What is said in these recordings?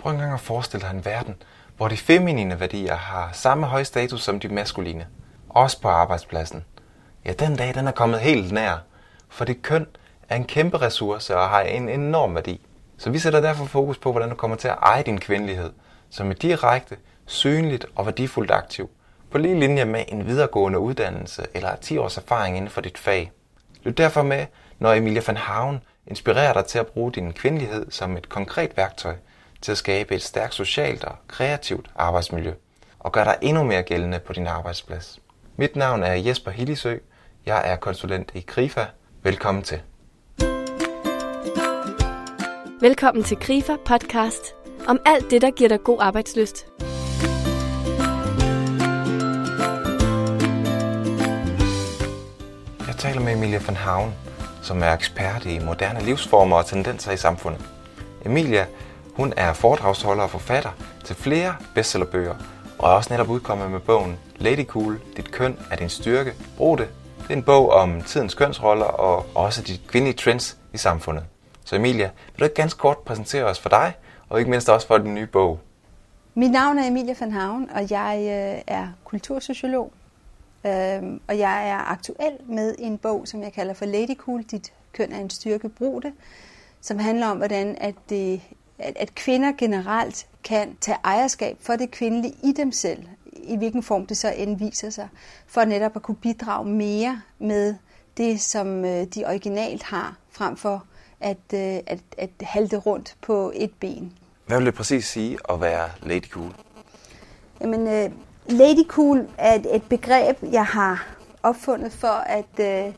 Prøv engang at forestille dig en verden, hvor de feminine værdier har samme høj status som de maskuline. Også på arbejdspladsen. Ja, den dag den er kommet helt nær. For det køn er en kæmpe ressource og har en enorm værdi. Så vi sætter derfor fokus på, hvordan du kommer til at eje din kvindelighed, som er direkte, synligt og værdifuldt aktiv. På lige linje med en videregående uddannelse eller 10 års erfaring inden for dit fag. Lyt derfor med, når Emilia van Haven inspirerer dig til at bruge din kvindelighed som et konkret værktøj til at skabe et stærkt socialt og kreativt arbejdsmiljø og gøre dig endnu mere gældende på din arbejdsplads. Mit navn er Jesper Hillisø. Jeg er konsulent i KRIFA. Velkommen til. Velkommen til Grifer podcast om alt det, der giver dig god arbejdsløst. Jeg taler med Emilia van Havn, som er ekspert i moderne livsformer og tendenser i samfundet. Emilia, hun er foredragsholder og forfatter til flere bestsellerbøger, og er også netop udkommet med bogen Lady Cool, dit køn er din styrke, brug det. Det er en bog om tidens kønsroller og også de kvindelige trends i samfundet. Så Emilia, vil du ikke ganske kort præsentere os for dig, og ikke mindst også for din nye bog? Mit navn er Emilia van Havn, og jeg øh, er kultursociolog. Øhm, og jeg er aktuel med en bog, som jeg kalder for Lady Cool, dit køn er en styrke, brug det, som handler om, hvordan at, det, at, at kvinder generelt kan tage ejerskab for det kvindelige i dem selv, i hvilken form det så end viser sig, for netop at kunne bidrage mere med det, som øh, de originalt har, frem for at, øh, at, at halte rundt på et ben. Hvad vil det præcis sige at være Lady Cool? Jamen, uh, Lady Cool er et, et begreb, jeg har opfundet for at, uh,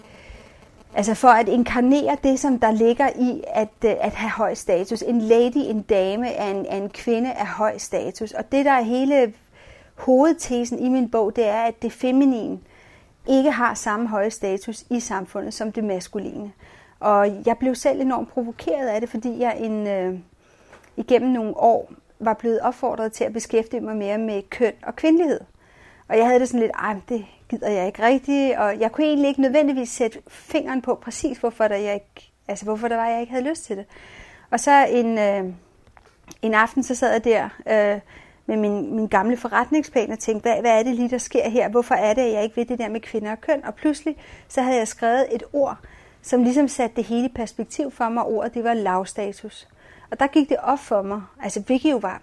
altså for at inkarnere det, som der ligger i at, øh, at have høj status. En lady, en dame, er en, er en kvinde af høj status. Og det, der er hele hovedtesen i min bog, det er, at det feminine ikke har samme høje status i samfundet som det maskuline. Og jeg blev selv enormt provokeret af det, fordi jeg en, øh, igennem nogle år var blevet opfordret til at beskæftige mig mere med køn og kvindelighed. Og jeg havde det sådan lidt, ej, det gider jeg ikke rigtigt, og jeg kunne egentlig ikke nødvendigvis sætte fingeren på præcis, hvorfor der, jeg ikke, altså, hvorfor der var, jeg ikke havde lyst til det. Og så en, øh, en aften, så sad jeg der øh, med min, min gamle forretningsplan og tænkte, hvad, hvad er det lige, der sker her? Hvorfor er det, at jeg ikke ved det der med kvinder og køn? Og pludselig, så havde jeg skrevet et ord, som ligesom satte det hele i perspektiv for mig. Ordet, det var lavstatus. Og der gik det op for mig, altså hvilket jo var,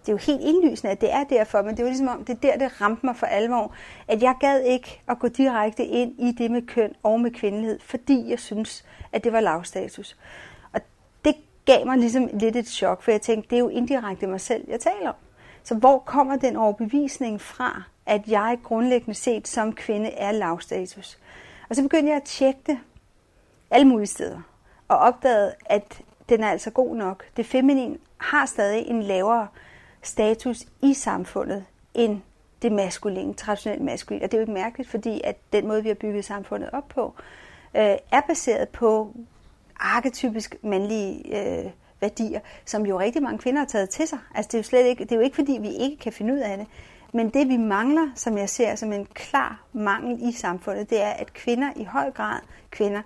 det er jo helt indlysende, at det er derfor, men det var ligesom om, det er der, det ramte mig for alvor, at jeg gad ikke at gå direkte ind i det med køn og med kvindelighed, fordi jeg synes, at det var lavstatus. Og det gav mig ligesom lidt et chok, for jeg tænkte, det er jo indirekte mig selv, jeg taler om. Så hvor kommer den overbevisning fra, at jeg grundlæggende set som kvinde er lavstatus? Og så begyndte jeg at tjekke det alle mulige steder, og opdagede, at den er altså god nok. Det feminine har stadig en lavere status i samfundet end det maskuline, traditionelt maskuline. Og det er jo ikke mærkeligt, fordi at den måde, vi har bygget samfundet op på, øh, er baseret på arketypisk mandlige øh, værdier, som jo rigtig mange kvinder har taget til sig. Altså det er jo slet ikke, det er jo ikke fordi, vi ikke kan finde ud af det. Men det vi mangler, som jeg ser som en klar mangel i samfundet, det er, at kvinder i høj grad, kvinder,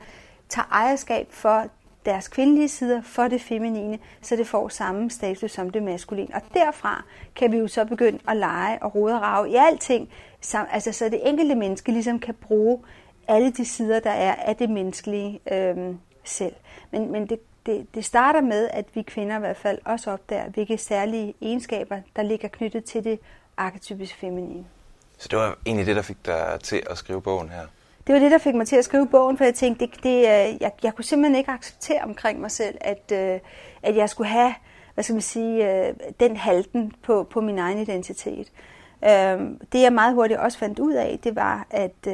tager ejerskab for deres kvindelige sider, for det feminine, så det får samme status som det maskuline. Og derfra kan vi jo så begynde at lege og rode og rave i alting, altså så det enkelte menneske ligesom kan bruge alle de sider, der er af det menneskelige øh, selv. Men, men det, det, det starter med, at vi kvinder i hvert fald også opdager, hvilke særlige egenskaber, der ligger knyttet til det arketypisk feminine. Så det var egentlig det, der fik dig til at skrive bogen her? Det var det, der fik mig til at skrive bogen, for jeg tænkte, det, det, øh, jeg, jeg kunne simpelthen ikke acceptere omkring mig selv, at, øh, at jeg skulle have, hvad skal man sige, øh, den halten på, på min egen identitet. Øhm, det jeg meget hurtigt også fandt ud af, det var, at,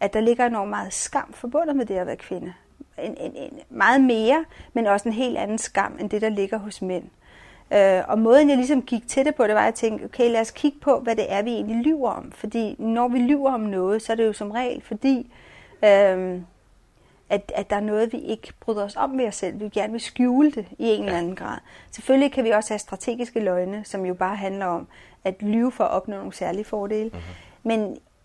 at der ligger enormt meget skam forbundet med det at være kvinde. En, en, en, meget mere, men også en helt anden skam, end det, der ligger hos mænd. Øh, og måden jeg ligesom gik til det på, det var at tænke, okay, lad os kigge på, hvad det er, vi egentlig lyver om. Fordi når vi lyver om noget, så er det jo som regel fordi, øh, at, at der er noget, vi ikke bryder os om ved os selv. Vi gerne vil skjule det i en eller anden grad. Selvfølgelig kan vi også have strategiske løgne, som jo bare handler om at lyve for at opnå nogle særlige fordele. Mm-hmm. Men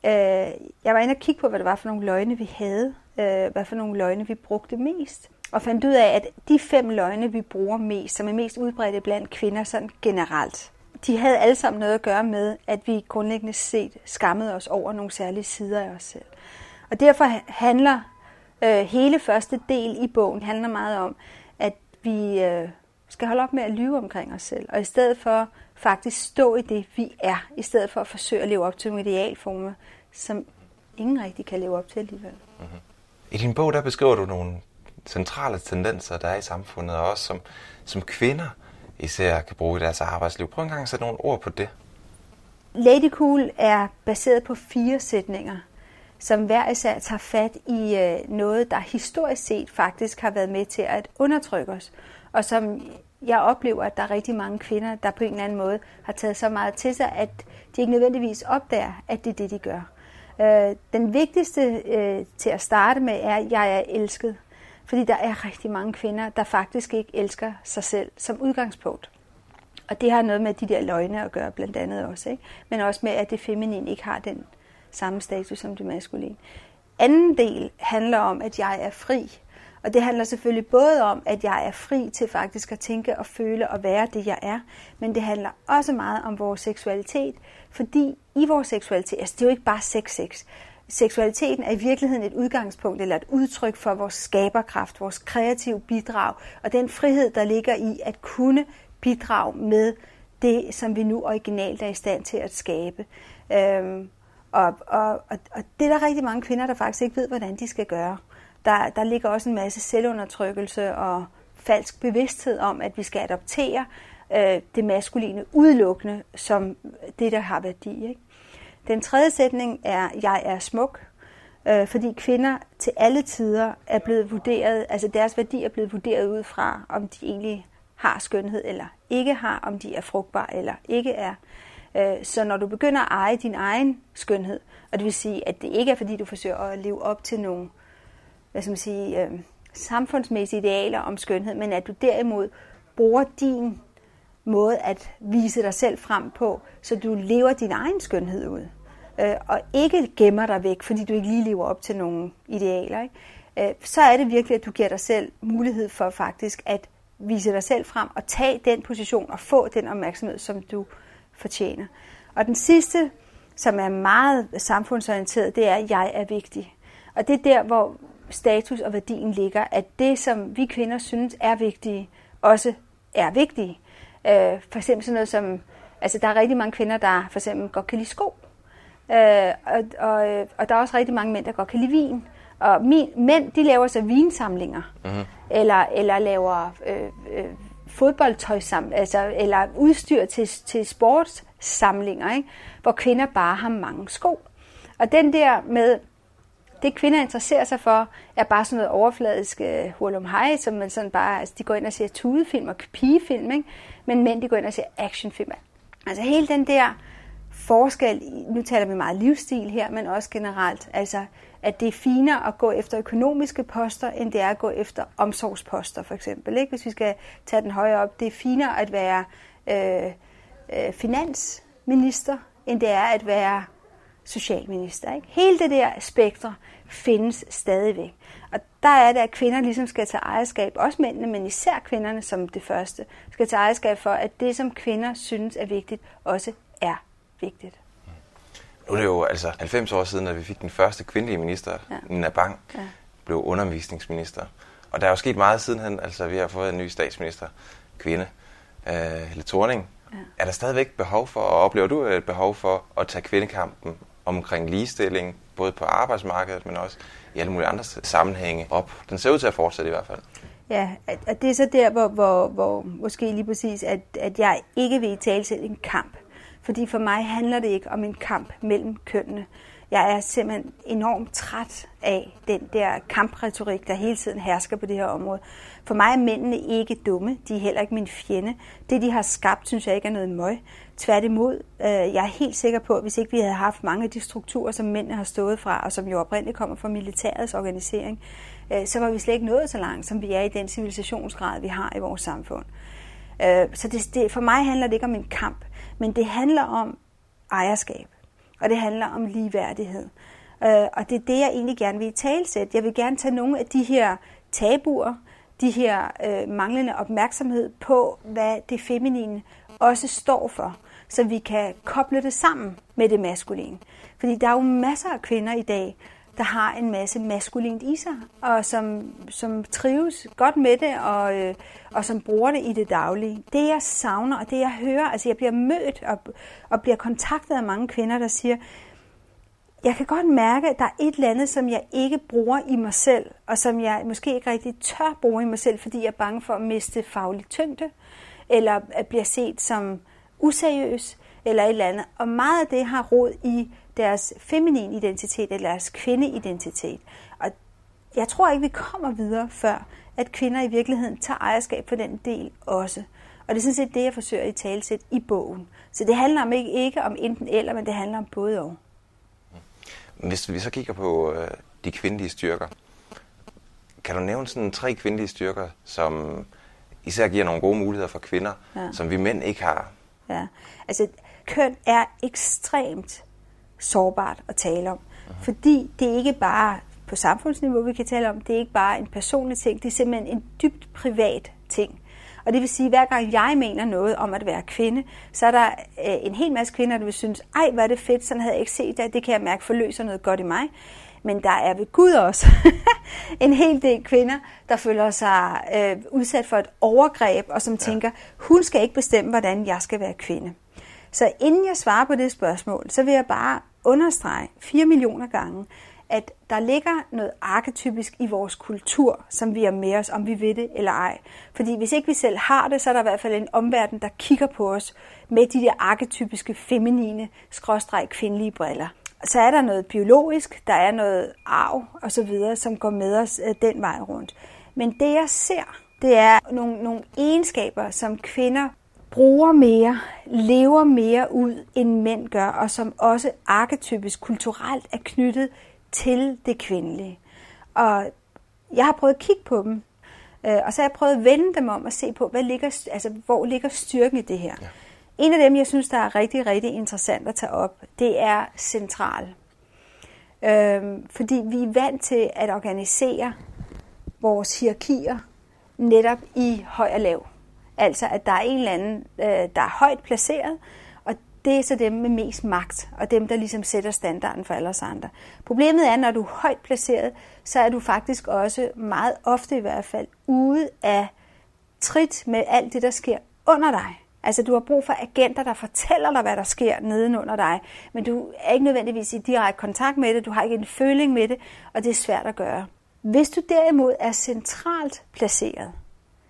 øh, jeg var inde og kigge på, hvad det var for nogle løgne, vi havde. Øh, hvad for nogle løgne, vi brugte mest og fandt ud af, at de fem løgne, vi bruger mest, som er mest udbredte blandt kvinder sådan generelt, de havde alle sammen noget at gøre med, at vi grundlæggende set skammede os over nogle særlige sider af os selv. Og derfor handler øh, hele første del i bogen handler meget om, at vi øh, skal holde op med at lyve omkring os selv, og i stedet for faktisk stå i det, vi er, i stedet for at forsøge at leve op til nogle idealformer, som ingen rigtig kan leve op til alligevel. Mm-hmm. I din bog, der beskriver du nogle centrale tendenser, der er i samfundet, og også som, som kvinder især kan bruge i deres arbejdsliv. Prøv en gang at sætte nogle ord på det. Lady Cool er baseret på fire sætninger, som hver især tager fat i øh, noget, der historisk set faktisk har været med til at undertrykke os, og som jeg oplever, at der er rigtig mange kvinder, der på en eller anden måde har taget så meget til sig, at de ikke nødvendigvis opdager, at det er det, de gør. Øh, den vigtigste øh, til at starte med er, at jeg er elsket. Fordi der er rigtig mange kvinder, der faktisk ikke elsker sig selv som udgangspunkt. Og det har noget med de der løgne at gøre, blandt andet også. Ikke? Men også med, at det feminine ikke har den samme status som det maskuline. Anden del handler om, at jeg er fri. Og det handler selvfølgelig både om, at jeg er fri til faktisk at tænke og føle og være det, jeg er, men det handler også meget om vores seksualitet, fordi i vores seksualitet, altså det er jo ikke bare sex-sex, seksualiteten er i virkeligheden et udgangspunkt eller et udtryk for vores skaberkraft, vores kreative bidrag og den frihed, der ligger i at kunne bidrage med det, som vi nu originalt er i stand til at skabe. Øhm, og, og, og, og det er der rigtig mange kvinder, der faktisk ikke ved, hvordan de skal gøre. Der, der ligger også en masse selvundertrykkelse og falsk bevidsthed om, at vi skal adoptere øh, det maskuline udelukkende som det, der har værdi. Ikke? Den tredje sætning er, jeg er smuk, øh, fordi kvinder til alle tider er blevet vurderet, altså deres værdi er blevet vurderet ud fra, om de egentlig har skønhed eller ikke har, om de er frugtbare eller ikke er. Øh, så når du begynder at eje din egen skønhed, og det vil sige, at det ikke er fordi, du forsøger at leve op til nogle hvad skal man sige, øh, samfundsmæssige idealer om skønhed, men at du derimod bruger din måde at vise dig selv frem på, så du lever din egen skønhed ud. Øh, og ikke gemmer dig væk, fordi du ikke lige lever op til nogle idealer. Ikke? Øh, så er det virkelig, at du giver dig selv mulighed for faktisk at vise dig selv frem og tage den position og få den opmærksomhed, som du fortjener. Og den sidste, som er meget samfundsorienteret, det er, at jeg er vigtig. Og det er der, hvor status og værdien ligger, at det, som vi kvinder synes er vigtige, også er vigtige. Øh, for eksempel sådan noget som, altså der er rigtig mange kvinder, der for eksempel godt kan lide sko. Øh, og, og, og der er også rigtig mange mænd, der godt kan lide vin. Og min, mænd, de laver så vinsamlinger. Mm-hmm. Eller, eller laver øh, øh, fodboldtøjsamlinger, altså, eller udstyr til, til sportssamlinger, ikke? hvor kvinder bare har mange sko. Og den der med, det kvinder interesserer sig for, er bare sådan noget overfladisk øh, hurlum hej, som man sådan bare, altså de går ind og ser tudefilm og pigefilm, ikke? men mænd de går ind og ser actionfilm. Altså hele den der forskel, nu taler vi meget livsstil her, men også generelt, altså at det er finere at gå efter økonomiske poster, end det er at gå efter omsorgsposter, for eksempel. Ikke? Hvis vi skal tage den højere op, det er finere at være øh, øh, finansminister, end det er at være socialminister. Ikke? Hele det der spektre findes stadigvæk. Og der er det, at kvinder ligesom skal tage ejerskab, også mændene, men især kvinderne som det første, skal tage ejerskab for, at det, som kvinder synes er vigtigt, også er vigtigt. Nu er det jo altså 90 år siden, at vi fik den første kvindelige minister, ja. Nina Bang, ja. blev undervisningsminister. Og der er jo sket meget sidenhen, altså vi har fået en ny statsminister, kvinde, uh, Helle Thorning. Ja. Er der stadigvæk behov for, og oplever du et behov for at tage kvindekampen omkring ligestilling, både på arbejdsmarkedet, men også i alle mulige andre sammenhænge op? Den ser ud til at fortsætte i hvert fald. Ja, og det er så der, hvor, hvor, hvor måske lige præcis, at, at jeg ikke vil i tale en kamp. Fordi for mig handler det ikke om en kamp mellem kønnene. Jeg er simpelthen enormt træt af den der kampretorik, der hele tiden hersker på det her område. For mig er mændene ikke dumme. De er heller ikke min fjende. Det, de har skabt, synes jeg ikke er noget møg. Tværtimod, øh, jeg er helt sikker på, at hvis ikke vi havde haft mange af de strukturer, som mændene har stået fra, og som jo oprindeligt kommer fra militærets organisering, øh, så var vi slet ikke nået så langt, som vi er i den civilisationsgrad, vi har i vores samfund. Øh, så det, det, for mig handler det ikke om en kamp, men det handler om ejerskab, og det handler om ligeværdighed. Øh, og det er det, jeg egentlig gerne vil i talsætte. Jeg vil gerne tage nogle af de her tabuer, de her øh, manglende opmærksomhed på, hvad det feminine også står for, så vi kan koble det sammen med det maskuline. Fordi der er jo masser af kvinder i dag, der har en masse maskulint i sig, og som, som trives godt med det, og, øh, og som bruger det i det daglige. Det jeg savner, og det jeg hører, altså jeg bliver mødt og, og bliver kontaktet af mange kvinder, der siger, jeg kan godt mærke, at der er et eller andet, som jeg ikke bruger i mig selv, og som jeg måske ikke rigtig tør bruge i mig selv, fordi jeg er bange for at miste faglig tyngde, eller at blive set som useriøs, eller et eller andet. Og meget af det har rod i deres feminin identitet eller deres kvindeidentitet. Og jeg tror ikke, vi kommer videre, før at kvinder i virkeligheden tager ejerskab for den del også. Og det er sådan set det, jeg forsøger at i sæt i bogen. Så det handler om ikke, ikke om enten eller, men det handler om både og. Hvis vi så kigger på øh, de kvindelige styrker, kan du nævne sådan tre kvindelige styrker, som især giver nogle gode muligheder for kvinder, ja. som vi mænd ikke har? Ja, altså køn er ekstremt sårbart at tale om. Uh-huh. Fordi det er ikke bare på samfundsniveau, vi kan tale om, det er ikke bare en personlig ting, det er simpelthen en dybt privat ting. Og det vil sige, at hver gang jeg mener noget om at være kvinde, så er der øh, en hel masse kvinder, der vil synes, ej, hvad er det fedt, sådan havde jeg ikke set det, det kan jeg mærke forløser noget godt i mig. Men der er ved Gud også en hel del kvinder, der føler sig øh, udsat for et overgreb, og som ja. tænker, hun skal ikke bestemme, hvordan jeg skal være kvinde. Så inden jeg svarer på det spørgsmål, så vil jeg bare understrege 4 millioner gange, at der ligger noget arketypisk i vores kultur, som vi er med os, om vi ved det eller ej. Fordi hvis ikke vi selv har det, så er der i hvert fald en omverden, der kigger på os med de der arketypiske feminine, skråstreg kvindelige briller. Så er der noget biologisk, der er noget arv osv., som går med os øh, den vej rundt. Men det jeg ser, det er nogle, nogle egenskaber, som kvinder bruger mere, lever mere ud, end mænd gør, og som også arketypisk kulturelt er knyttet til det kvindelige. Og jeg har prøvet at kigge på dem, øh, og så har jeg prøvet at vende dem om og se på, hvad ligger, altså, hvor ligger styrken i det her. Ja. En af dem, jeg synes, der er rigtig, rigtig interessant at tage op, det er central. Øhm, fordi vi er vant til at organisere vores hierarkier netop i høj og lav. Altså, at der er en eller anden, øh, der er højt placeret, og det er så dem med mest magt, og dem, der ligesom sætter standarden for alle os andre. Problemet er, når du er højt placeret, så er du faktisk også meget ofte i hvert fald ude af trit med alt det, der sker under dig. Altså, du har brug for agenter, der fortæller dig, hvad der sker nedenunder dig, men du er ikke nødvendigvis i direkte kontakt med det, du har ikke en føling med det, og det er svært at gøre. Hvis du derimod er centralt placeret,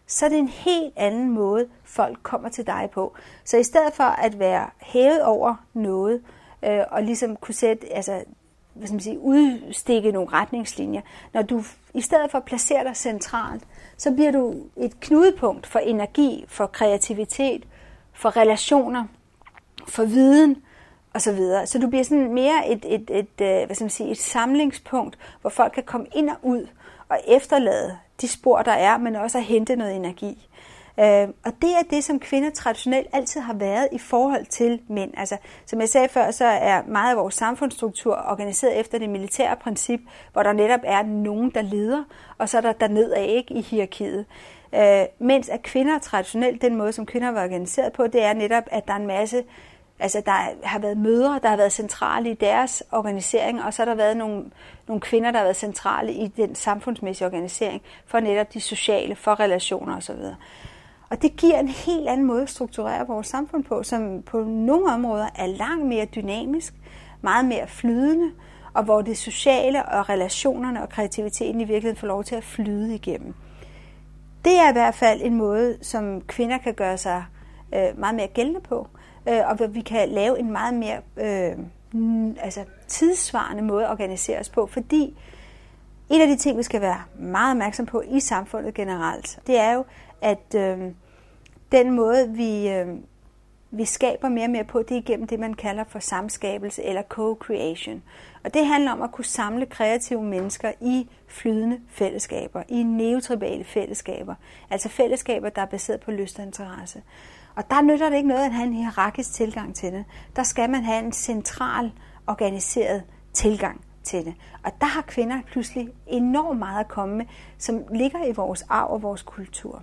så er det en helt anden måde, folk kommer til dig på. Så i stedet for at være hævet over noget, øh, og ligesom kunne sætte, altså, hvad skal man sige, udstikke nogle retningslinjer, når du i stedet for at placere dig centralt, så bliver du et knudepunkt for energi, for kreativitet, for relationer, for viden osv. Så, så du bliver sådan mere et, et, et, et, hvad skal man sige, et samlingspunkt, hvor folk kan komme ind og ud og efterlade de spor, der er, men også at hente noget energi. Øh, og det er det, som kvinder traditionelt altid har været i forhold til mænd. Altså, som jeg sagde før, så er meget af vores samfundsstruktur organiseret efter det militære princip, hvor der netop er nogen, der leder, og så er der dernedad ikke i hierarkiet. Øh, mens at kvinder traditionelt, den måde, som kvinder var organiseret på, det er netop, at der er en masse Altså, der har været mødre, der har været centrale i deres organisering, og så har der været nogle, nogle kvinder, der har været centrale i den samfundsmæssige organisering, for netop de sociale, for relationer osv. Og det giver en helt anden måde at strukturere vores samfund på, som på nogle områder er langt mere dynamisk, meget mere flydende, og hvor det sociale og relationerne og kreativiteten i virkeligheden får lov til at flyde igennem. Det er i hvert fald en måde, som kvinder kan gøre sig øh, meget mere gældende på øh, Øh, og hvor vi kan lave en meget mere øh, altså tidsvarende måde at organisere os på, fordi en af de ting, vi skal være meget opmærksom på i samfundet generelt, det er jo, at øh, den måde, vi, øh, vi skaber mere og mere på, det er igennem det, man kalder for samskabelse eller co-creation. Og det handler om at kunne samle kreative mennesker i flydende fællesskaber, i neutribale fællesskaber, altså fællesskaber, der er baseret på lyst og interesse. Og der nytter det ikke noget at have en hierarkisk tilgang til det. Der skal man have en central organiseret tilgang til det. Og der har kvinder pludselig enormt meget at komme med, som ligger i vores arv og vores kultur.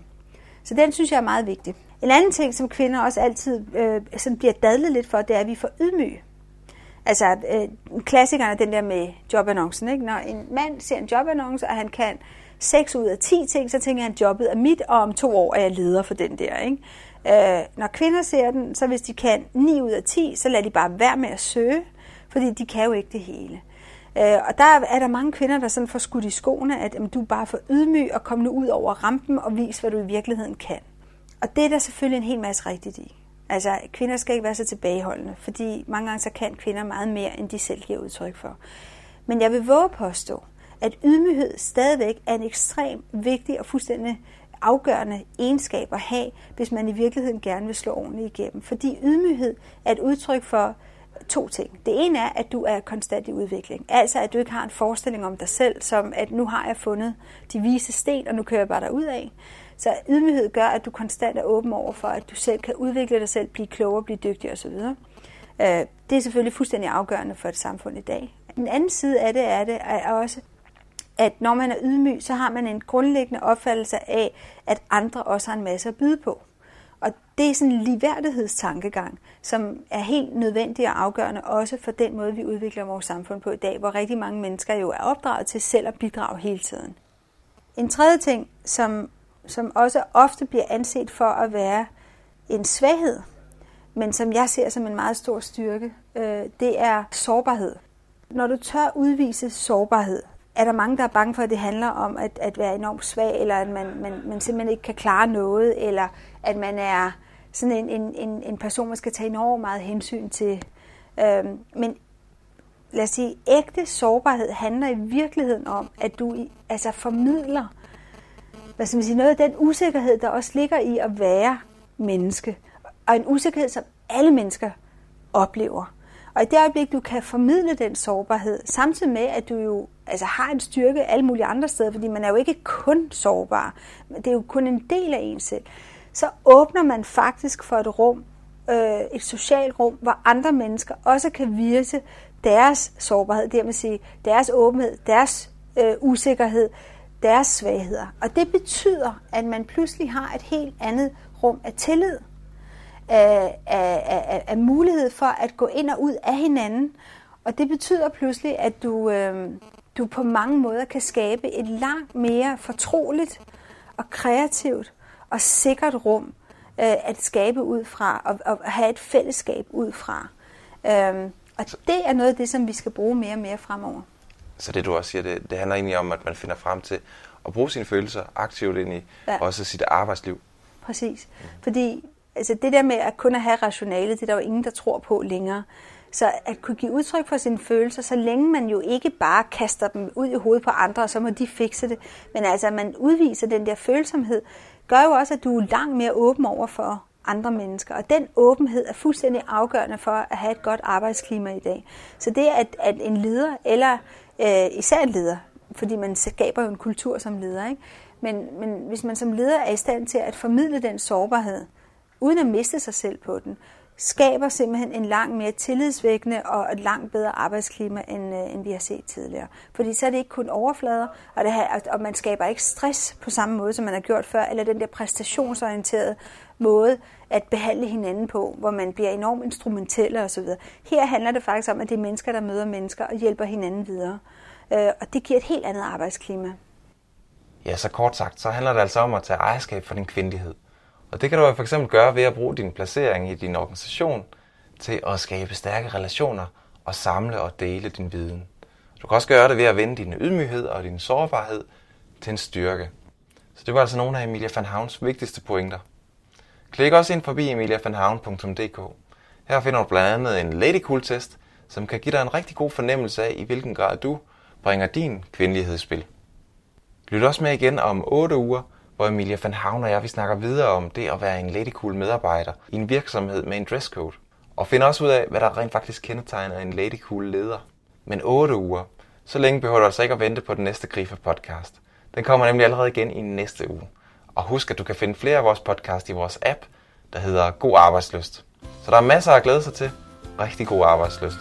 Så den synes jeg er meget vigtig. En anden ting, som kvinder også altid øh, sådan bliver dadlet lidt for, det er, at vi får ydmyge. Altså, øh, klassikeren er den der med jobannoncen. Ikke? Når en mand ser en jobannonce, og han kan 6 ud af 10 ting, så tænker han, at jobbet er mit, og om to år er jeg leder for den der. Ikke? Øh, når kvinder ser den, så hvis de kan 9 ud af 10, så lader de bare være med at søge, fordi de kan jo ikke det hele. Øh, og der er der mange kvinder, der sådan får skudt i skoene, at jamen, du er bare for ydmyg og kom nu ud over rampen og vis, hvad du i virkeligheden kan. Og det er der selvfølgelig en hel masse rigtigt i. Altså, kvinder skal ikke være så tilbageholdende, fordi mange gange så kan kvinder meget mere, end de selv giver udtryk for. Men jeg vil våge påstå, at ydmyghed stadigvæk er en ekstremt vigtig og fuldstændig afgørende egenskab at have, hvis man i virkeligheden gerne vil slå ordentligt igennem. Fordi ydmyghed er et udtryk for to ting. Det ene er, at du er konstant i udvikling. Altså, at du ikke har en forestilling om dig selv, som at nu har jeg fundet de vise sten, og nu kører jeg bare ud af. Så ydmyghed gør, at du konstant er åben over for, at du selv kan udvikle dig selv, blive klogere, blive dygtig osv. Øh, det er selvfølgelig fuldstændig afgørende for et samfund i dag. Den anden side af det er det er også, at når man er ydmyg, så har man en grundlæggende opfattelse af, at andre også har en masse at byde på. Og det er sådan en ligeværdighedstankegang, som er helt nødvendig og afgørende også for den måde, vi udvikler vores samfund på i dag, hvor rigtig mange mennesker jo er opdraget til selv at bidrage hele tiden. En tredje ting, som, som også ofte bliver anset for at være en svaghed, men som jeg ser som en meget stor styrke, øh, det er sårbarhed. Når du tør udvise sårbarhed, er der mange, der er bange for, at det handler om at, at være enormt svag, eller at man, man, man simpelthen ikke kan klare noget, eller at man er sådan en, en, en, en person, man skal tage enormt meget hensyn til. Øhm, men lad os sige, ægte sårbarhed handler i virkeligheden om, at du altså formidler hvad skal man sige, noget af den usikkerhed, der også ligger i at være menneske. Og en usikkerhed, som alle mennesker oplever. Og i det øjeblik, du kan formidle den sårbarhed, samtidig med, at du jo altså, har en styrke alle mulige andre steder, fordi man er jo ikke kun sårbar, det er jo kun en del af en selv, så åbner man faktisk for et rum, øh, et socialt rum, hvor andre mennesker også kan vise deres sårbarhed, det vil sige deres åbenhed, deres øh, usikkerhed, deres svagheder. Og det betyder, at man pludselig har et helt andet rum af tillid, af, af, af, af mulighed for at gå ind og ud af hinanden. Og det betyder pludselig, at du, øh, du på mange måder kan skabe et langt mere fortroligt og kreativt og sikkert rum øh, at skabe ud fra og, og have et fællesskab ud fra. Øh, og det er noget af det, som vi skal bruge mere og mere fremover. Så det du også siger, det, det handler egentlig om, at man finder frem til at bruge sine følelser aktivt ind i ja. også sit arbejdsliv. Præcis. Mm. Fordi altså det der med at kun at have rationale, det er der jo ingen, der tror på længere. Så at kunne give udtryk for sine følelser, så længe man jo ikke bare kaster dem ud i hovedet på andre, og så må de fikse det, men altså at man udviser den der følsomhed, gør jo også, at du er langt mere åben over for andre mennesker. Og den åbenhed er fuldstændig afgørende for at have et godt arbejdsklima i dag. Så det at, at en leder, eller øh, især en leder, fordi man skaber jo en kultur som leder, ikke? Men, men hvis man som leder er i stand til at formidle den sårbarhed, uden at miste sig selv på den, skaber simpelthen en langt mere tillidsvækkende og et langt bedre arbejdsklima, end, øh, end vi har set tidligere. Fordi så er det ikke kun overflader, og, det her, og man skaber ikke stress på samme måde, som man har gjort før, eller den der præstationsorienterede måde at behandle hinanden på, hvor man bliver enormt instrumentel osv. Her handler det faktisk om, at det er mennesker, der møder mennesker og hjælper hinanden videre. Øh, og det giver et helt andet arbejdsklima. Ja, så kort sagt, så handler det altså om at tage ejerskab for din kvindelighed. Og det kan du for eksempel gøre ved at bruge din placering i din organisation til at skabe stærke relationer og samle og dele din viden. Du kan også gøre det ved at vende din ydmyghed og din sårbarhed til en styrke. Så det var altså nogle af Emilia van Havns vigtigste pointer. Klik også ind forbi emiliavanhavn.dk. Her finder du blandt andet en Lady Cool test, som kan give dig en rigtig god fornemmelse af, i hvilken grad du bringer din kvindelighed i spil. Lyt også med igen om 8 uger, hvor Emilia van Havn og jeg vi snakker videre om det at være en Lady Cool medarbejder i en virksomhed med en dresscode. Og finder også ud af, hvad der rent faktisk kendetegner en Lady Cool leder. Men 8 uger, så længe behøver du altså ikke at vente på den næste Grifer podcast. Den kommer nemlig allerede igen i næste uge. Og husk, at du kan finde flere af vores podcast i vores app, der hedder God Arbejdsløst. Så der er masser at glæde sig til. Rigtig god arbejdsløst.